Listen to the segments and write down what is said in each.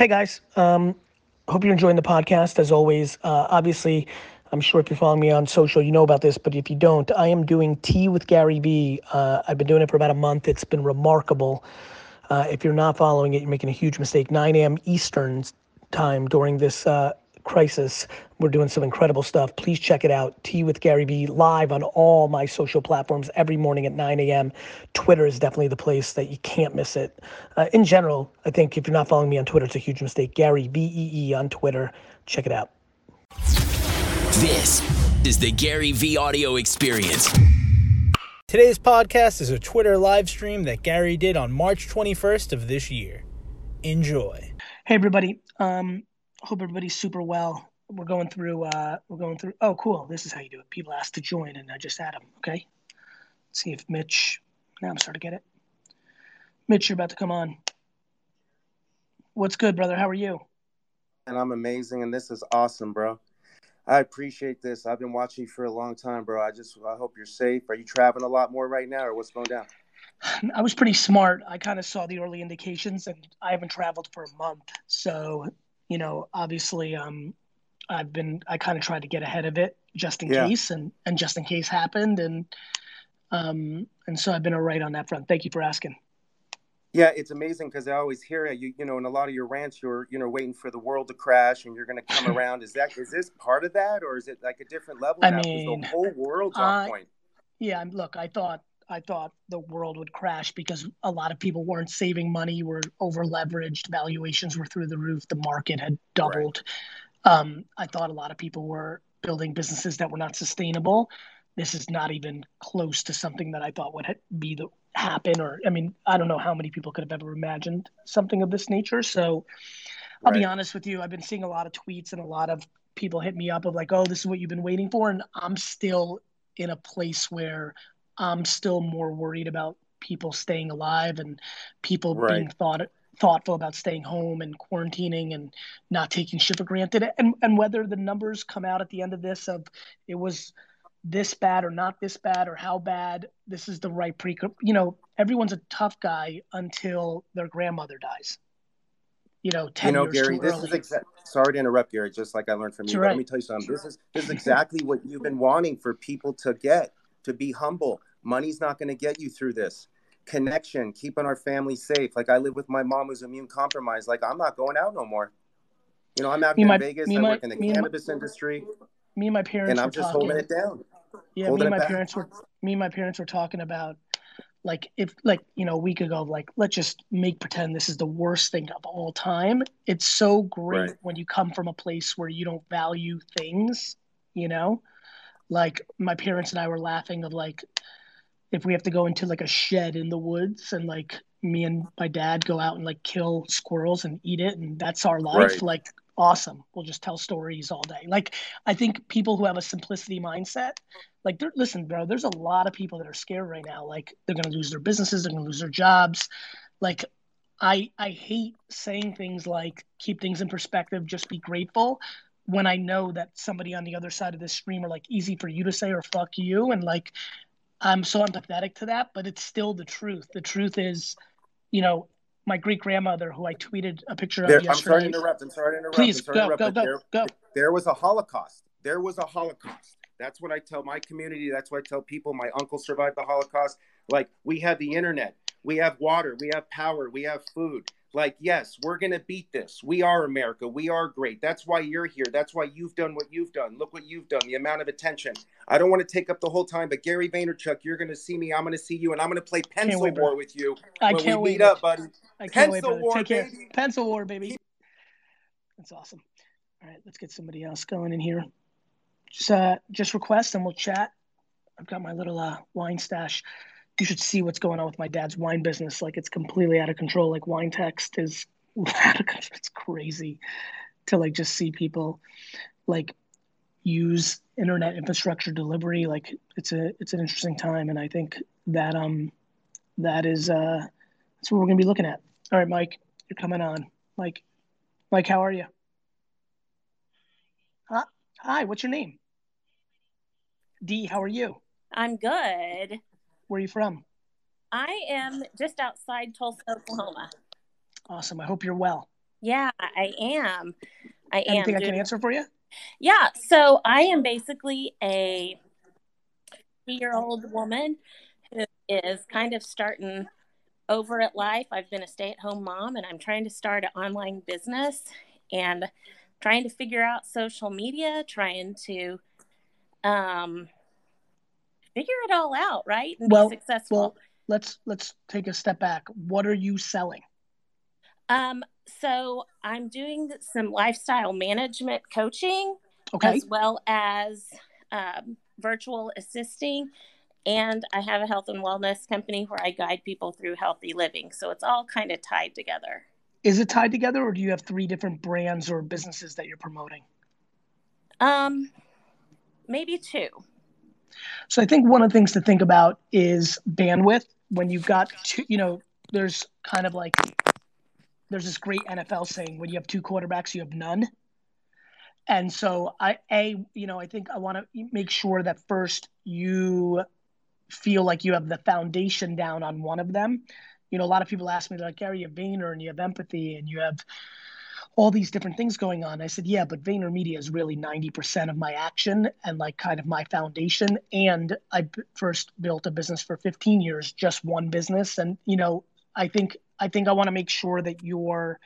Hey guys, um, hope you're enjoying the podcast. As always, uh, obviously, I'm sure if you're following me on social, you know about this. But if you don't, I am doing tea with Gary Vee. Uh, I've been doing it for about a month. It's been remarkable. Uh, if you're not following it, you're making a huge mistake. 9 a.m. Eastern time during this uh, crisis. We're doing some incredible stuff. Please check it out. Tea with Gary Vee live on all my social platforms every morning at 9 a.m. Twitter is definitely the place that you can't miss it. Uh, in general, I think if you're not following me on Twitter, it's a huge mistake. Gary V E E on Twitter. Check it out. This is the Gary V audio experience. Today's podcast is a Twitter live stream that Gary did on March 21st of this year. Enjoy. Hey everybody. Um, hope everybody's super well. We're going through. Uh, we're going through. Oh, cool. This is how you do it. People ask to join, and I just add them. Okay. Let's see if Mitch. Now I'm starting to get it. Mitch, you're about to come on. What's good, brother? How are you? And I'm amazing, and this is awesome, bro. I appreciate this. I've been watching you for a long time, bro. I just I hope you're safe. Are you traveling a lot more right now, or what's going down? I was pretty smart. I kind of saw the early indications, and I haven't traveled for a month. So, you know, obviously, um, I've been I kind of tried to get ahead of it just in Yeah. case, and and just in case happened, and um, and so I've been all right on that front. Thank you for asking. Yeah, it's amazing because I always hear. You, you know, in a lot of your rants, you're, you know, waiting for the world to crash and you're going to come around. Is that, is this part of that, or is it like a different level I now? mean, the whole world's on point. Yeah, look, I thought I thought the world would crash because a lot of people weren't saving money, were over leveraged, valuations were through the roof, the market had doubled. Um, I thought a lot of people were building businesses that were not sustainable. This is not even close to something that I thought would ha- be the happen. Or I mean, I don't know how many people could have ever imagined something of this nature. So I'll be honest with you. I've been seeing a lot of tweets and a lot of people hit me up of like, "Oh, this is what you've been waiting for," and I'm still in a place where I'm still more worried about people staying alive and people being thought thoughtful about staying home and quarantining and not taking shit for granted and and whether the numbers come out at the end of this of it was this bad or not this bad or how bad this is the right pre you know everyone's a tough guy until their grandmother dies you know 10 You know, years Gary, too this early is exact. Sorry to interrupt, Gary. Just like I learned from you, right. let me tell you something. This is this is exactly what you've been wanting for people to get. To be humble. Money's not going to get you through this. Connection, keeping our family safe. Like I live with my mom who's immune compromised. Like I'm not going out no more. You know, I'm out Me here and in my- Vegas. I and my- work in the and my- cannabis industry, me and my parents and I'm were just talking holding it down. Yeah, me and my back. parents were me and my parents were talking about like if like you know a week ago like let's just make pretend this is the worst thing of all time. It's so great Right. when you come from a place where you don't value things, you know? Like my parents and I were laughing of like if we have to go into like a shed in the woods and like me and my dad go out and like kill squirrels and eat it and that's our life Right. like awesome. We'll just tell stories all day. Like i think people who have a simplicity mindset like they're listen bro there's a lot of people that are scared right now. Like they're going to lose their businesses they're going to lose their jobs. Like i i hate saying things like keep things in perspective just be grateful when i know that somebody on the other side of this stream are like easy for you to say or fuck you and like i'm so empathetic to that but it's still the truth the truth is you know my great grandmother who i tweeted a picture There, of I'm sorry to yesterday interrupt. I'm sorry to interrupt. Please, go, interrupt, go, go, there, go. there was a Holocaust. There was a Holocaust. That's what I tell my community. That's what I tell people. My uncle survived the Holocaust. Like we have the internet, we have water, we have power, we have food. Like yes, we're gonna beat this. We are America. We are great. That's why you're here. That's why you've done what you've done. Look what you've done. The amount of attention. I don't want to take up the whole time, but Gary Vaynerchuk, you're gonna see me. I'm gonna see you, and I'm gonna play pencil wait, war with you I can't we wait. up, buddy. I can't wait, Pencil brother. war, Take care. baby. Pencil war, baby. That's awesome. All right, let's get somebody else going in here. Just uh, just request and we'll chat. I've got my little uh, wine stash. You should see what's going on with my dad's wine business. Like it's completely out of control. Like wine text is out of control. It's crazy to like just see people like use internet infrastructure delivery. Like it's a it's an interesting time, and I think that um that is uh that's what we're gonna be looking at. All right, Mike, you're coming on. Mike, Mike, how are you? Hi, hi. What's your name? D. How are you? I'm good. Where are you from? I am just outside Tulsa, Oklahoma. Awesome. I hope you're well. Yeah, I am. I am. Anything I can answer for you? Yeah, so I am basically a year old woman who is kind of starting over at life. I've been a stay at home mom and I'm trying to start an online business and trying to figure out social media, trying to um, figure it all out, right? And Well- be successful. Well, let's let's take a step back. What are you selling? um, so I'm doing some lifestyle management coaching. Okay. as well as um, virtual assisting. And I have a health and wellness company where I guide people through healthy living. So it's all kind of tied together. Is it tied together or do you have three different brands or businesses that you're promoting? Um, maybe two. So I think one of the things to think about is bandwidth. When you've got two, you know, there's kind of like there's this great NFL saying when you have two quarterbacks, you have none. And so I a you know I think I want to make sure that first you feel like you have the foundation down on one of them. You know, a lot of people ask me like, Gary, you have Vayner and you have empathy and you have all these different things going on. I said, yeah, but VaynerMedia is really 90% of my action and like kind of my foundation. And I first built a business for 15 years, just one business. And, you know, I think, I think I want to make sure that you're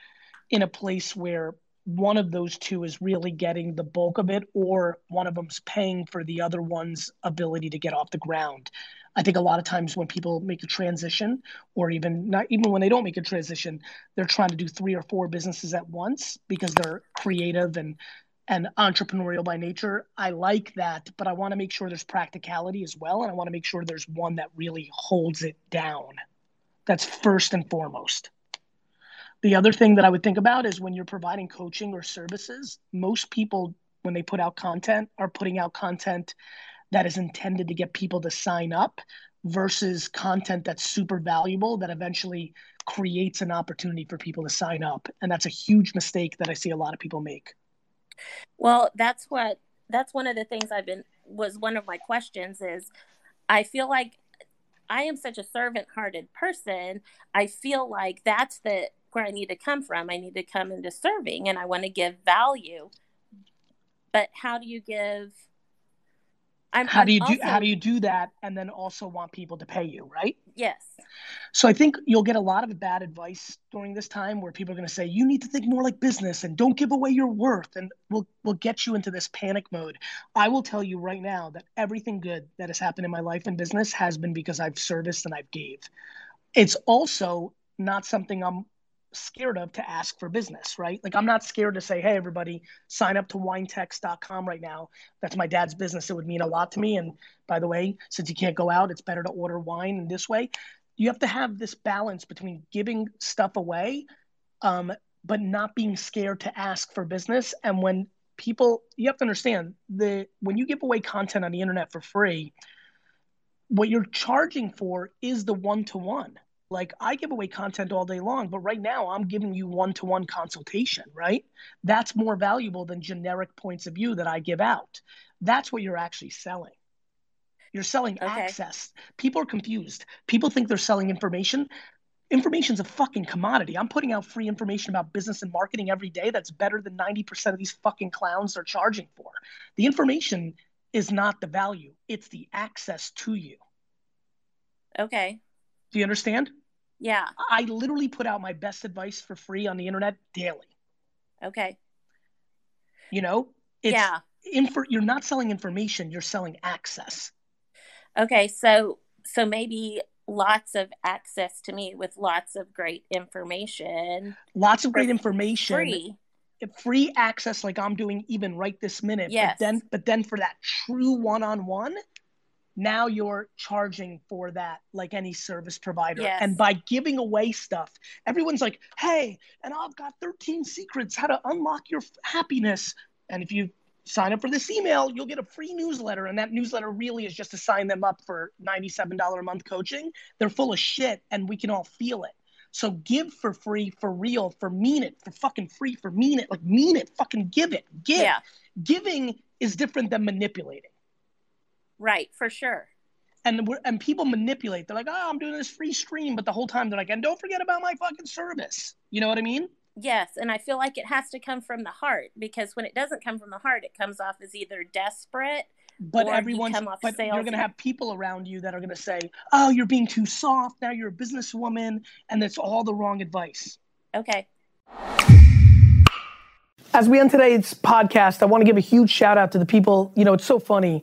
in a place where one of those two is really getting the bulk of it or one of them's paying for the other one's ability to get off the ground. I think a lot of times when people make a transition or even not even when they don't make a transition, they're trying to do three or four businesses at once because they're creative and and entrepreneurial by nature. I like that, but I want to make sure there's practicality as well and I want to make sure there's one that really holds it down. That's first and foremost. The other thing that I would think about is when you're providing coaching or services, most people when they put out content are putting out content that is intended to get people to sign up versus content that's super valuable that eventually creates an opportunity for people to sign up. And that's a huge mistake that I see a lot of people make. Well, that's what that's one of the things I've been was one of my questions is I feel like I am such a servant-hearted person. I feel like that's the where I need to come from. I need to come into serving and I want to give value. But how do you give I'm How do you do how do you do that and then also want people to pay you, right? Yes. So I think you'll get a lot of bad advice during this time where people are going to say you need to think more like business and don't give away your worth and we'll we'll get you into this panic mode. I will tell you right now that everything good that has happened in my life and business has been because I've serviced and I've gave. It's also not something I'm scared of to ask for business, right? Like I'm not scared to say, "Hey everybody, sign up to winetext.com right now." That's my dad's business. It would mean a lot to me and by the way, since you can't go out, it's better to order wine in this way you have to have this balance between giving stuff away um, but not being scared to ask for business and when people you have to understand the when you give away content on the internet for free what you're charging for is the one-to-one like i give away content all day long but right now i'm giving you one-to-one consultation right that's more valuable than generic points of view that i give out that's what you're actually selling you're selling Okay. access. People are confused. People think they're selling information. Information's a fucking commodity. I'm putting out free information about business and marketing every day that's better than 90% of these fucking clowns are charging for. The information is not the value, it's the access to you. Okay. Do you understand? Yeah. I literally put out my best advice for free on the internet daily. Okay. You know, it's yeah. info, you're not selling information, you're selling access. Okay. So so maybe lots of access to me with lots of great information. Lots of great information. Free. free access like I'm doing even right this minute. Yes. But then but then for that true one-on-one, now you're charging for that like any service provider. Yes. And by giving away stuff, everyone's like, "Hey, and I've got 13 secrets how to unlock your f- happiness." And if you sign up for this email, you'll get a free newsletter and that newsletter really is just to sign them up for $97 a month coaching. They're full of shit and we can all feel it. So give for free, for real, for mean it, for fucking free, for mean it, like mean it, fucking give it, give. Yeah. Giving is different than manipulating. Right. For sure. And and people manipulate. They're like, oh, I'm doing this free stream, but the whole time they're like, and don't forget about my fucking service. You know what I mean? Yes, and I feel like it has to come from the heart because when it doesn't come from the heart, it comes off as either desperate. But Or you everyone's come off but you're gonna have people around you that are gonna say, "Oh, you're being too soft. Now you're a businesswoman," and that's all the wrong advice. Okay. As we end today's podcast, I want to give a huge shout out to the people. You know, it's so funny.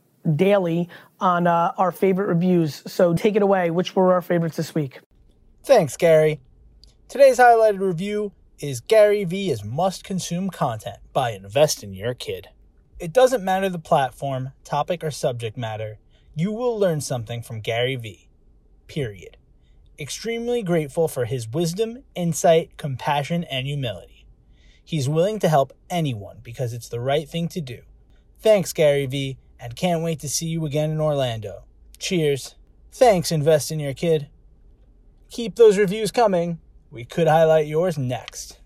daily on uh, our favorite reviews. So take it away. Which were our favorites this week? Thanks, Gary. Today's highlighted review is Gary V is must consume content by Invest in Your Kid. It doesn't matter the platform, topic, or subject matter, you will learn something from Gary V. Period. Extremely grateful for his wisdom, insight, compassion, and humility. He's willing to help anyone because it's the right thing to do. Thanks, Gary V, and can't wait to see you again in Orlando. Cheers. Thanks, Invest in Your Kid. Keep those reviews coming. We could highlight yours next.